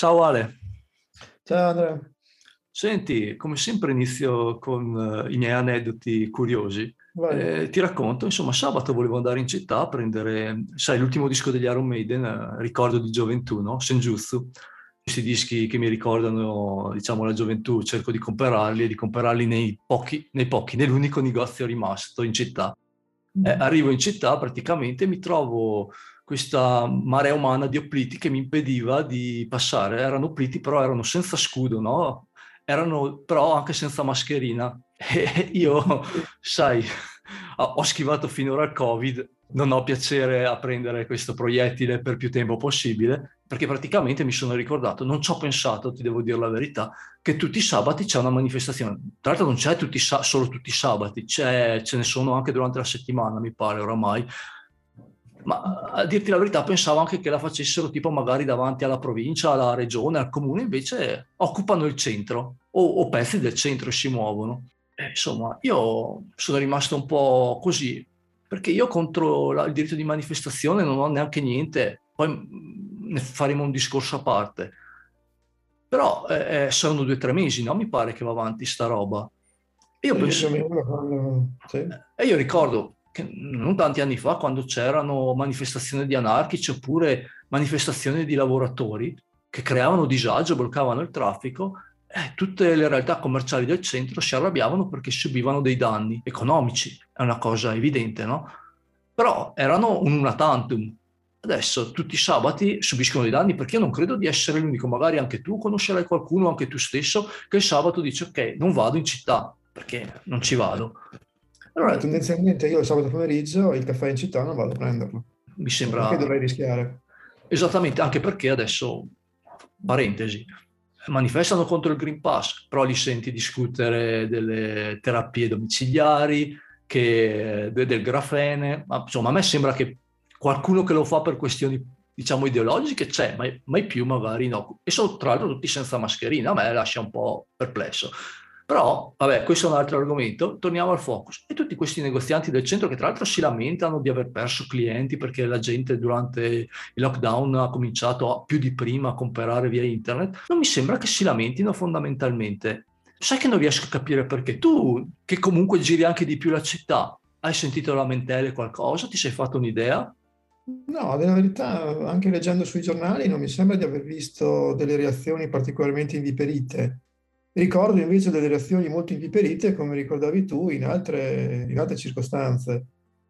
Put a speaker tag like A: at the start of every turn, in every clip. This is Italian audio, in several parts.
A: Ciao Ale.
B: Ciao Andrea.
A: Senti, come sempre inizio con uh, i miei aneddoti curiosi. Eh, ti racconto, insomma, sabato volevo andare in città a prendere, sai, l'ultimo disco degli Iron Maiden, uh, ricordo di gioventù, no? Senjutsu. Questi dischi che mi ricordano, diciamo, la gioventù, cerco di comprarli e di comprarli nei pochi, nei pochi, nell'unico negozio rimasto in città. Eh, mm. arrivo in città praticamente e mi trovo questa marea umana di opliti che mi impediva di passare. Erano opliti, però erano senza scudo, no? Erano però anche senza mascherina. E io, sai, ho schivato finora il Covid, non ho piacere a prendere questo proiettile per più tempo possibile, perché praticamente mi sono ricordato, non ci ho pensato, ti devo dire la verità, che tutti i sabati c'è una manifestazione. Tra l'altro non c'è tutti, solo tutti i sabati, ce ne sono anche durante la settimana, mi pare oramai, ma a dirti la verità pensavo anche che la facessero tipo magari davanti alla provincia, alla regione, al comune, invece occupano il centro o, o pezzi del centro e si muovono. E, insomma, io sono rimasto un po' così, perché io contro la, il diritto di manifestazione non ho neanche niente, poi mm, ne faremo un discorso a parte. Però eh, eh sono due o tre mesi, no? Mi pare che va avanti sta roba. Io penso... E io ricordo non tanti anni fa, quando c'erano manifestazioni di anarchici oppure manifestazioni di lavoratori che creavano disagio, bloccavano il traffico, eh, tutte le realtà commerciali del centro si arrabbiavano perché subivano dei danni economici, è una cosa evidente, no? Però erano un una tantum. Adesso tutti i sabati subiscono dei danni perché io non credo di essere l'unico, magari anche tu conoscerai qualcuno, anche tu stesso, che il sabato dice ok, non vado in città perché non ci vado.
B: Allora, tendenzialmente io il sabato pomeriggio il caffè in città non vado a prenderlo.
A: Mi sembra...
B: Perché dovrei rischiare?
A: Esattamente, anche perché adesso, parentesi, manifestano contro il Green Pass, però li senti discutere delle terapie domiciliari, che, del grafene, ma insomma a me sembra che qualcuno che lo fa per questioni diciamo ideologiche c'è, ma mai più magari no. E sono tra l'altro tutti senza mascherina, a me lascia un po' perplesso. Però, vabbè, questo è un altro argomento, torniamo al focus. E tutti questi negozianti del centro che tra l'altro si lamentano di aver perso clienti perché la gente durante il lockdown ha cominciato più di prima a comprare via internet, non mi sembra che si lamentino fondamentalmente. Sai che non riesco a capire perché tu, che comunque giri anche di più la città, hai sentito lamentele qualcosa? Ti sei fatto un'idea?
B: No, nella verità, anche leggendo sui giornali, non mi sembra di aver visto delle reazioni particolarmente inviperite. Ricordo invece delle reazioni molto inviperite, come ricordavi tu, in altre, in altre circostanze,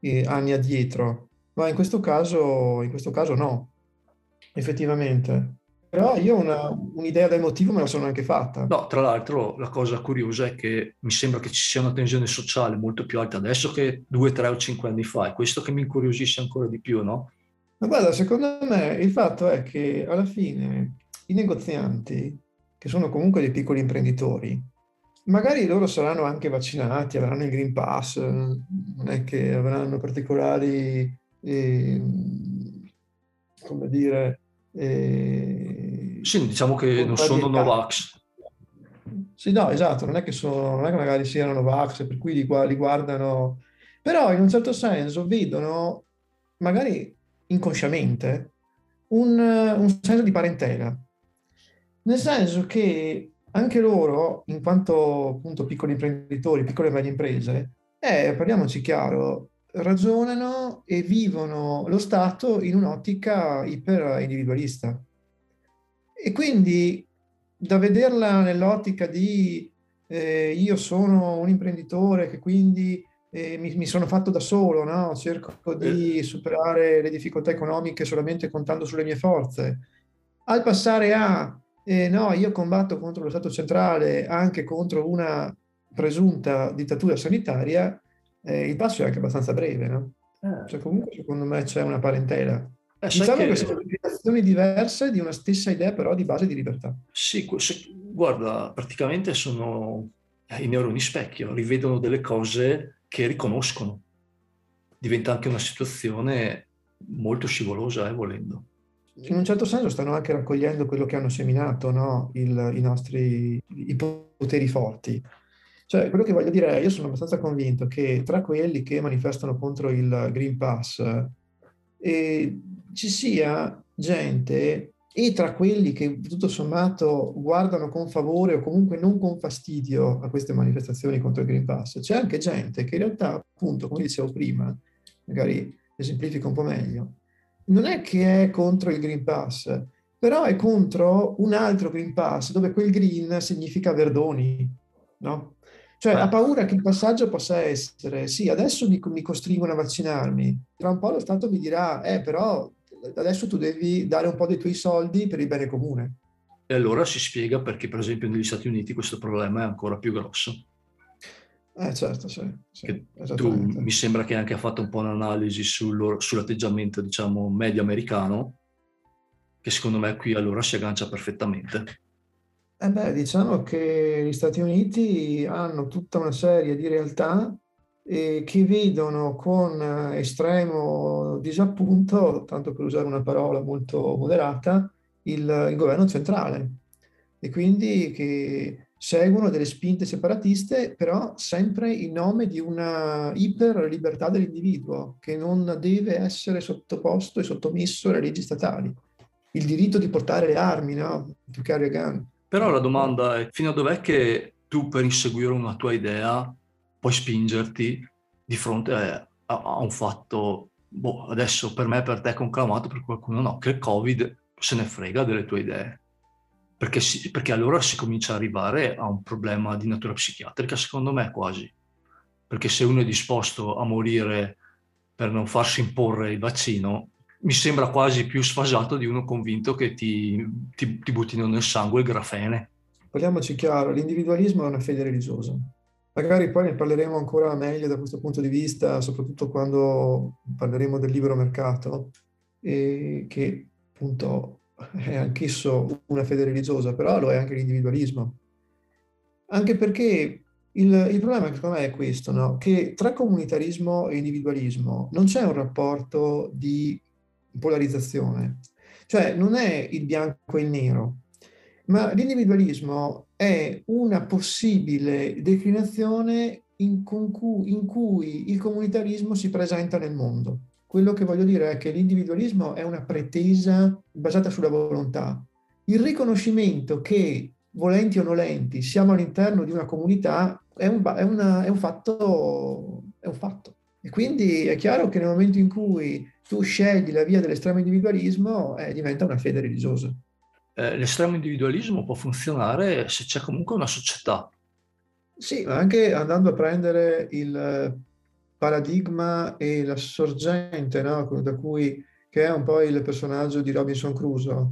B: eh, anni addietro, ma in questo caso, in questo caso no, effettivamente. Però io una, un'idea del motivo me la sono anche fatta.
A: No, tra l'altro la cosa curiosa è che mi sembra che ci sia una tensione sociale molto più alta adesso che due, tre o cinque anni fa. È questo che mi incuriosisce ancora di più, no?
B: Ma guarda, secondo me il fatto è che alla fine i negozianti che sono comunque dei piccoli imprenditori, magari loro saranno anche vaccinati, avranno il Green Pass, non è che avranno particolari, eh, come dire...
A: Eh, sì, diciamo che non sono Novax.
B: Sì, no, esatto, non è che, sono, non è che magari siano Novax, per cui li, li guardano... Però in un certo senso vedono, magari inconsciamente, un, un senso di parentela nel senso che anche loro, in quanto appunto piccoli imprenditori, piccole e medie imprese, eh, parliamoci chiaro, ragionano e vivono lo Stato in un'ottica iper individualista. E quindi da vederla nell'ottica di eh, io sono un imprenditore che quindi eh, mi, mi, sono fatto da solo, no? cerco di eh. superare le difficoltà economiche solamente contando sulle mie forze, al passare a eh, no, io combatto contro lo Stato centrale, anche contro una presunta dittatura sanitaria, eh, il passo è anche abbastanza breve, no? Eh. Cioè, comunque, secondo me c'è una parentela. Eh, diciamo che... che sono interpretazioni diverse di una stessa idea, però di base di libertà.
A: Sì, guarda, praticamente sono i neuroni specchio, rivedono delle cose che riconoscono. Diventa anche una situazione molto scivolosa, eh, volendo
B: in un certo senso stanno anche raccogliendo quello che hanno seminato no? Il, i nostri i poteri forti. Cioè, quello che voglio dire è, io sono abbastanza convinto che tra quelli che manifestano contro il Green Pass eh, ci sia gente e tra quelli che tutto sommato guardano con favore o comunque non con fastidio a queste manifestazioni contro il Green Pass, c'è anche gente che in realtà, appunto, come dicevo prima, magari esemplifico un po' meglio, non è che è contro il Green Pass, però è contro un altro Green Pass dove quel green significa verdoni, no? Cioè ha paura che il passaggio possa essere, sì, adesso mi, mi costringono a vaccinarmi, tra un po' lo Stato mi dirà, eh, però adesso tu devi dare un po' dei tuoi soldi per il bene comune.
A: E allora si spiega perché, per esempio, negli Stati Uniti questo problema è ancora più grosso.
B: Eh certo, sì. sì
A: tu mi sembra che anche ha fatto un po' un'analisi sul, sull'atteggiamento, diciamo, medio americano, che secondo me qui allora si aggancia perfettamente.
B: Eh beh, diciamo che gli Stati Uniti hanno tutta una serie di realtà eh, che vedono con estremo disappunto, tanto per usare una parola molto moderata, il, il governo centrale e quindi che seguono delle spinte separatiste, però sempre in nome di una iper libertà dell'individuo che non deve essere sottoposto e sottomesso alle leggi statali. Il diritto di portare le armi, no? To carry a gun.
A: Però la domanda è fino a dov'è che tu per inseguire una tua idea puoi spingerti di fronte a, a un fatto, boh, adesso per me, per te è conclamato, per qualcuno no, che il Covid se ne frega delle tue idee perché, si, perché allora si comincia ad arrivare a un problema di natura psichiatrica, secondo me quasi. Perché se uno è disposto a morire per non farsi imporre il vaccino, mi sembra quasi più sfasato di uno convinto che ti, ti, ti buttino nel sangue il grafene.
B: Parliamoci chiaro, l'individualismo è una fede religiosa. Magari poi ne parleremo ancora meglio da questo punto di vista, soprattutto quando parleremo del libero mercato, che appunto è anch'esso una fede religiosa, però lo è anche l'individualismo. Anche perché il, il problema secondo me è questo, no? che tra comunitarismo e individualismo non c'è un rapporto di polarizzazione, cioè non è il bianco e il nero, ma l'individualismo è una possibile declinazione in, cui, in cui il comunitarismo si presenta nel mondo. Quello che voglio dire è che l'individualismo è una pretesa basata sulla volontà. Il riconoscimento che, volenti o nolenti, siamo all'interno di una comunità è un, è una, è un, fatto, è un fatto. E quindi è chiaro che nel momento in cui tu scegli la via dell'estremo individualismo, eh, diventa una fede religiosa.
A: Eh, l'estremo individualismo può funzionare se c'è comunque una società.
B: Sì, anche andando a prendere il paradigma e la sorgente, no? da cui, che è un po' il personaggio di Robinson Crusoe,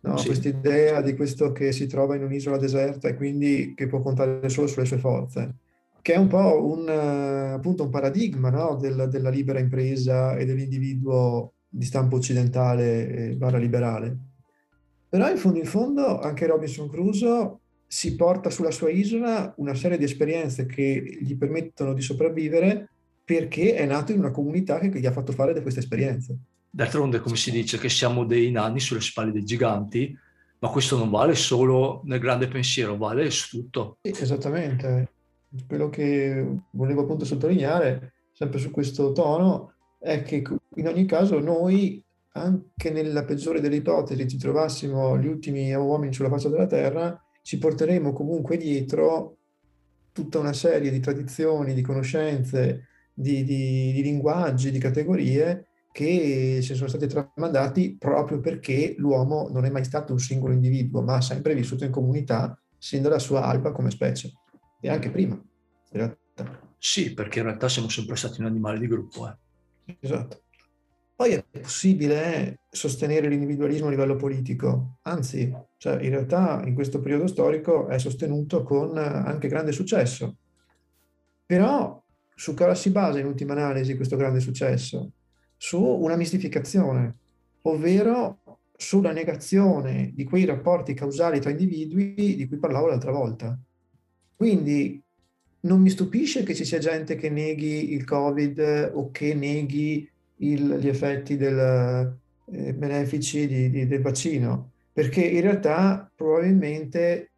B: no? sì. questa idea di questo che si trova in un'isola deserta e quindi che può contare solo sulle sue forze, che è un po' un, appunto un paradigma no? Del, della libera impresa e dell'individuo di stampo occidentale e barra liberale. Però in fondo in fondo anche Robinson Crusoe si porta sulla sua isola una serie di esperienze che gli permettono di sopravvivere perché è nato in una comunità che gli ha fatto fare queste esperienze.
A: D'altronde, come si dice, che siamo dei nani sulle spalle dei giganti, ma questo non vale solo nel grande pensiero, vale su tutto.
B: Esattamente. Quello che volevo appunto sottolineare, sempre su questo tono, è che in ogni caso noi, anche nella peggiore delle ipotesi, ci trovassimo gli ultimi uomini sulla faccia della Terra, ci porteremo comunque dietro tutta una serie di tradizioni, di conoscenze, di, di, di linguaggi, di categorie che ci sono stati tramandati proprio perché l'uomo non è mai stato un singolo individuo, ma ha sempre vissuto in comunità sin dalla sua alba come specie e anche prima, in
A: realtà. Sì, perché in realtà siamo sempre stati un animale di gruppo. Eh.
B: Esatto. Poi è possibile sostenere l'individualismo a livello politico, anzi, cioè in realtà in questo periodo storico è sostenuto con anche grande successo. Però su cosa si basa in ultima analisi questo grande successo? Su una mistificazione, ovvero sulla negazione di quei rapporti causali tra individui di cui parlavo l'altra volta. Quindi non mi stupisce che ci sia gente che neghi il Covid o che neghi il, gli effetti del, eh, benefici di, di, del vaccino, perché in realtà probabilmente,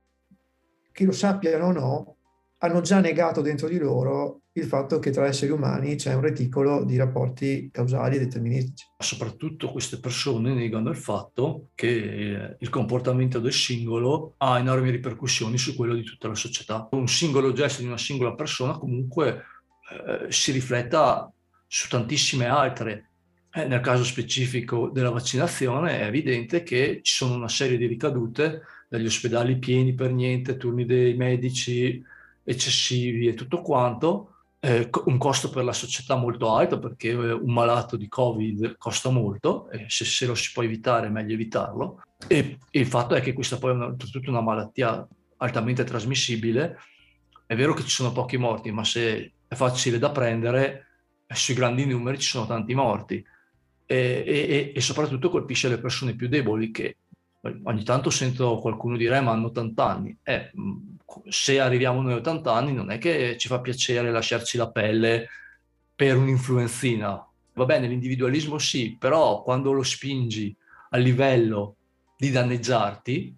B: che lo sappiano o no, hanno già negato dentro di loro il fatto che tra esseri umani c'è un reticolo di rapporti causali e deterministici.
A: Soprattutto queste persone negano il fatto che eh, il comportamento del singolo ha enormi ripercussioni su quello di tutta la società. Un singolo gesto di una singola persona comunque eh, si rifletta su tantissime altre. Eh, nel caso specifico della vaccinazione è evidente che ci sono una serie di ricadute dagli ospedali pieni per niente, turni dei medici eccessivi e tutto quanto, eh, un costo per la società molto alto perché eh, un malato di Covid costa molto e se, se lo si può evitare è meglio evitarlo. E, e il fatto è che questa poi è una, tutta una malattia altamente trasmissibile. È vero che ci sono pochi morti, ma se è facile da prendere, eh, sui grandi numeri ci sono tanti morti. E, e, e soprattutto colpisce le persone più deboli che ogni tanto sento qualcuno dire ma hanno 80 anni. Eh, se arriviamo noi a 80 anni non è che ci fa piacere lasciarci la pelle per un'influenzina. Va bene, l'individualismo sì, però quando lo spingi a livello di danneggiarti,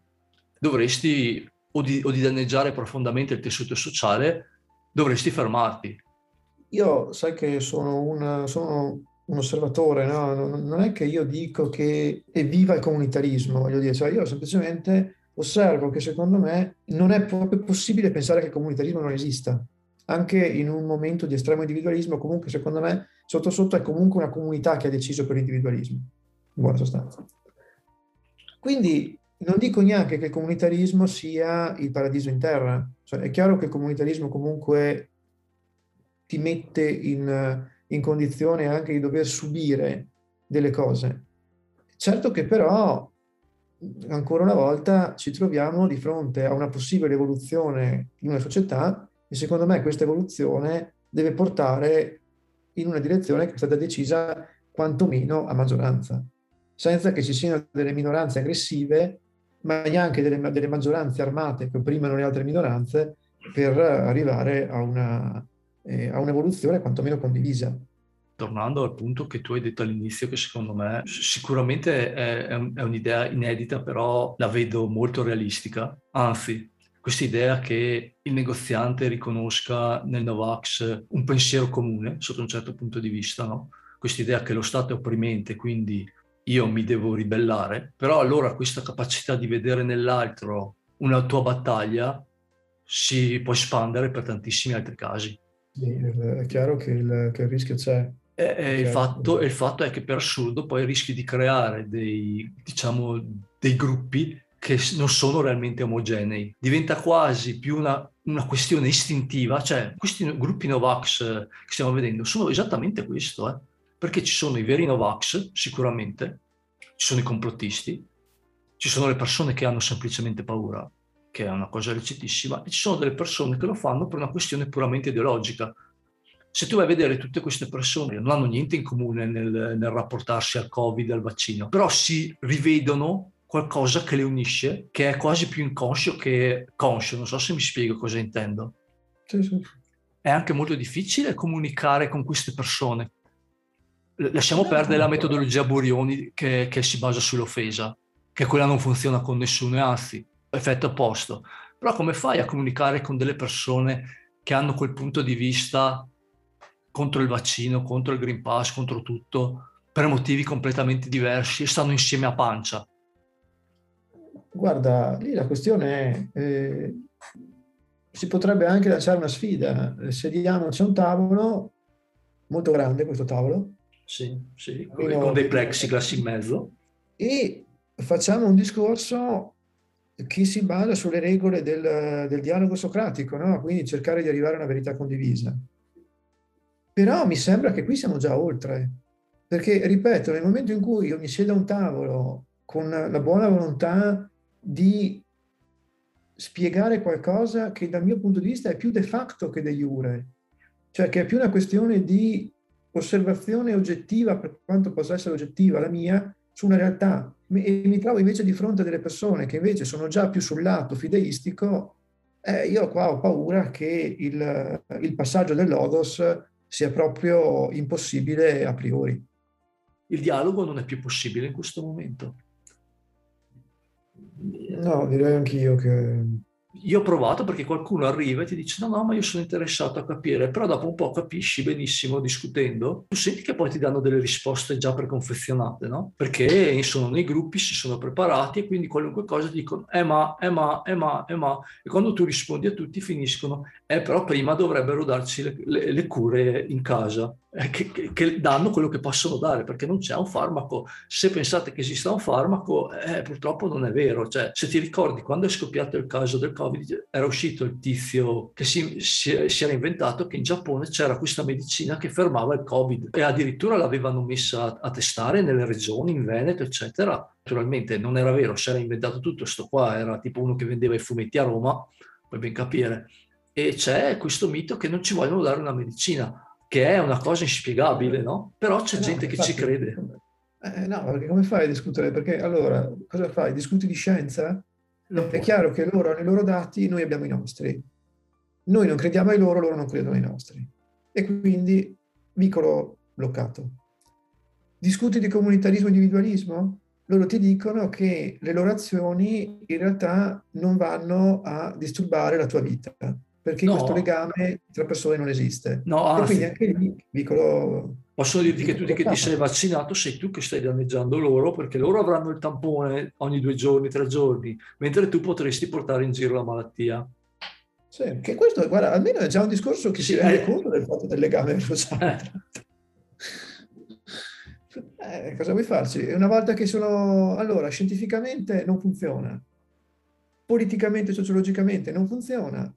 A: dovresti, o di, o di danneggiare profondamente il tessuto sociale, dovresti fermarti.
B: Io sai che sono un, sono un osservatore, no? non è che io dico che è viva il comunitarismo, voglio dire, cioè io semplicemente osservo che secondo me non è proprio possibile pensare che il comunitarismo non esista. Anche in un momento di estremo individualismo, comunque secondo me sotto sotto è comunque una comunità che ha deciso per l'individualismo, in buona sostanza. Quindi non dico neanche che il comunitarismo sia il paradiso in terra, cioè, è chiaro che il comunitarismo comunque ti mette in, in condizione anche di dover subire delle cose. Certo che però ancora una volta ci troviamo di fronte a una possibile evoluzione in una società e secondo me questa evoluzione deve portare in una direzione che è stata decisa quantomeno a maggioranza, senza che ci siano delle minoranze aggressive, ma neanche delle, delle maggioranze armate che opprimano le altre minoranze per arrivare a, una, eh, a un'evoluzione quantomeno condivisa
A: tornando al punto che tu hai detto all'inizio, che secondo me sicuramente è, è, un, è un'idea inedita, però la vedo molto realistica. Anzi, questa idea che il negoziante riconosca nel Novax un pensiero comune sotto un certo punto di vista, no? questa idea che lo Stato è opprimente, quindi io mi devo ribellare, però allora questa capacità di vedere nell'altro una tua battaglia si può espandere per tantissimi altri casi.
B: È chiaro che il, che il rischio c'è.
A: E, il, fatto, il, fatto, è che per assurdo poi rischi di creare dei, diciamo, dei gruppi che non sono realmente omogenei. Diventa quasi più una, una questione istintiva, cioè questi gruppi Novax che stiamo vedendo sono esattamente questo, eh? perché ci sono i veri Novax, sicuramente, ci sono i complottisti, ci sono le persone che hanno semplicemente paura, che è una cosa lecitissima, e ci sono delle persone che lo fanno per una questione puramente ideologica, se tu vai a vedere tutte queste persone, non hanno niente in comune nel, nel rapportarsi al Covid, al vaccino, però si rivedono qualcosa che le unisce, che è quasi più inconscio che conscio. Non so se mi spiego cosa intendo.
B: Sì, sì.
A: È anche molto difficile comunicare con queste persone. Lasciamo perdere la metodologia Burioni che, che si basa sull'offesa, che quella non funziona con nessuno, anzi, effetto opposto. Però come fai a comunicare con delle persone che hanno quel punto di vista contro il vaccino, contro il Green Pass, contro tutto, per motivi completamente diversi e stanno insieme a pancia.
B: Guarda, lì la questione è, eh, si potrebbe anche lanciare una sfida. Sediamo, c'è un tavolo molto grande questo tavolo.
A: Sì, sì, con, con dei plexiglass in mezzo.
B: E facciamo un discorso che si basa sulle regole del, del dialogo socratico, no? quindi cercare di arrivare a una verità condivisa. Però mi sembra che qui siamo già oltre, perché, ripeto, nel momento in cui io mi siedo a un tavolo con la buona volontà di spiegare qualcosa che dal mio punto di vista è più de facto che de jure, cioè che è più una questione di osservazione oggettiva, per quanto possa essere oggettiva la mia, su una realtà, e mi trovo invece di fronte a delle persone che invece sono già più sul lato fideistico, eh, io qua ho paura che il, il passaggio del Logos sia proprio impossibile a priori.
A: Il dialogo non è più possibile in questo momento.
B: No, direi anch'io che
A: io ho provato perché qualcuno arriva e ti dice no, no, ma io sono interessato a capire, però dopo un po' capisci benissimo discutendo, tu senti che poi ti danno delle risposte già preconfezionate, no? Perché insomma nei gruppi si sono preparati e quindi qualunque cosa dicono eh ma, eh ma, eh ma, eh ma, e quando tu rispondi a tutti finiscono eh però prima dovrebbero darci le, le, le cure in casa. Eh, che, che, che, danno quello che possono dare, perché non c'è un farmaco. Se pensate che esista un farmaco, eh, purtroppo non è vero. Cioè, se ti ricordi, quando è scoppiato il caso del Covid, era uscito il tizio che si, si, si era inventato che in Giappone c'era questa medicina che fermava il Covid e addirittura l'avevano messa a, a testare nelle regioni, in Veneto, eccetera. Naturalmente non era vero, si era inventato tutto, sto qua era tipo uno che vendeva i fumetti a Roma, puoi ben capire. E c'è questo mito che non ci vogliono dare una medicina che è una cosa inspiegabile, no? Però c'è eh gente no, che ci crede.
B: Eh, no, perché come fai a discutere? Perché allora, cosa fai? Discuti di scienza? È chiaro che loro hanno i loro dati, noi abbiamo i nostri. Noi non crediamo ai loro, loro non credono ai nostri. E quindi, vicolo bloccato. Discuti di comunitarismo e individualismo? Loro ti dicono che le loro azioni in realtà non vanno a disturbare la tua vita perché no. questo legame tra persone non esiste.
A: No, anzi,
B: e quindi anche lì, piccolo...
A: Posso dirti che tu che ti sei vaccinato sei tu che stai danneggiando loro perché loro avranno il tampone ogni due giorni, tre giorni, mentre tu potresti portare in giro la malattia.
B: Sì, che questo, guarda, almeno è già un discorso che sì, si rende eh, conto del fatto del legame sociale. Eh. eh, cosa vuoi farci? Una volta che sono... Allora, scientificamente non funziona, politicamente, sociologicamente non funziona,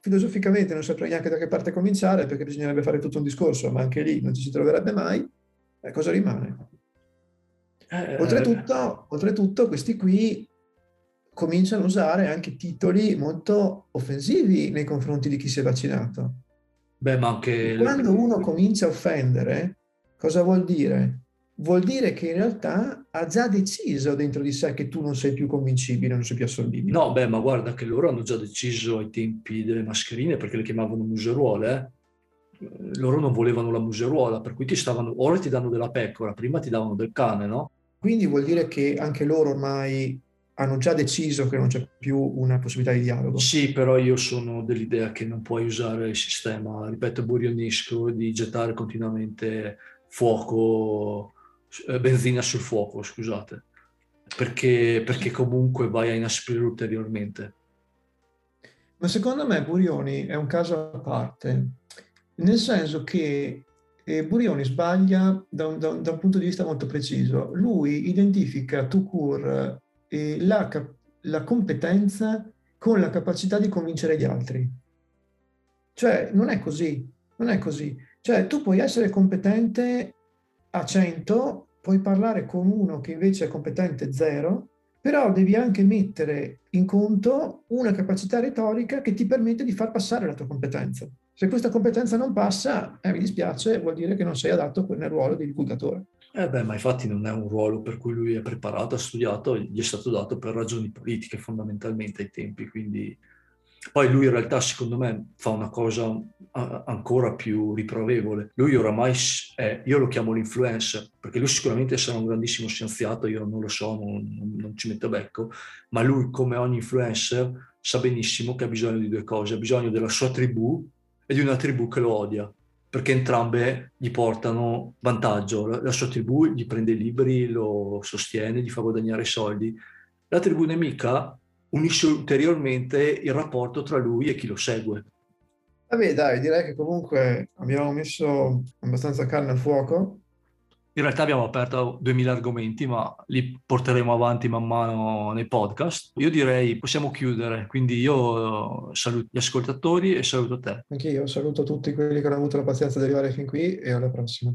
B: filosoficamente non saprei neanche da che parte cominciare perché bisognerebbe fare tutto un discorso, ma anche lì non ci si troverebbe mai. Eh, cosa rimane? Eh, oltretutto, oltretutto, questi qui cominciano a usare anche titoli molto offensivi nei confronti di chi si è vaccinato.
A: Beh, ma anche...
B: Quando uno comincia a offendere, cosa vuol dire? Vuol dire che in realtà ha già deciso dentro di sé che tu non sei più convincibile, non sei più assolvibile.
A: No, beh, ma guarda che loro hanno già deciso ai tempi delle mascherine perché le chiamavano museruole, eh? loro non volevano la museruola, per cui ti stavano, ora ti danno della pecora, prima ti davano del cane, no?
B: Quindi vuol dire che anche loro ormai hanno già deciso che non c'è più una possibilità di dialogo.
A: Sì, però io sono dell'idea che non puoi usare il sistema, ripeto, burionisco, di gettare continuamente fuoco benzina sul fuoco, scusate, perché, perché comunque vai a inasprire ulteriormente.
B: Ma secondo me Burioni è un caso a parte, nel senso che eh, Burioni sbaglia da un, da, un, da un, punto di vista molto preciso. Lui identifica court eh, la, la competenza con la capacità di convincere gli altri. Cioè, non è così, non è così. Cioè, tu puoi essere competente a 100, puoi parlare con uno che invece è competente 0, però devi anche mettere in conto una capacità retorica che ti permette di far passare la tua competenza. Se questa competenza non passa, eh, mi dispiace, vuol dire che non sei adatto nel ruolo di divulgatore.
A: Eh beh, ma infatti non è un ruolo per cui lui è preparato, ha studiato, gli è stato dato per ragioni politiche fondamentalmente ai tempi, quindi poi lui in realtà secondo me fa una cosa ancora più riprovevole. Lui oramai è, io lo chiamo l'influencer, perché lui sicuramente sarà un grandissimo scienziato, io non lo so, non, non ci metto becco, ma lui come ogni influencer sa benissimo che ha bisogno di due cose, ha bisogno della sua tribù e di una tribù che lo odia, perché entrambe gli portano vantaggio. La, la sua tribù gli prende i libri, lo sostiene, gli fa guadagnare soldi. La tribù nemica unisce ulteriormente il rapporto tra lui e chi lo segue.
B: Vabbè, dai, direi che comunque abbiamo messo abbastanza carne al fuoco.
A: In realtà abbiamo aperto 2000 argomenti, ma li porteremo avanti man mano nei podcast. Io direi possiamo chiudere, quindi io saluto gli ascoltatori e saluto te.
B: Anche io saluto tutti quelli che hanno avuto la pazienza di arrivare fin qui e alla prossima.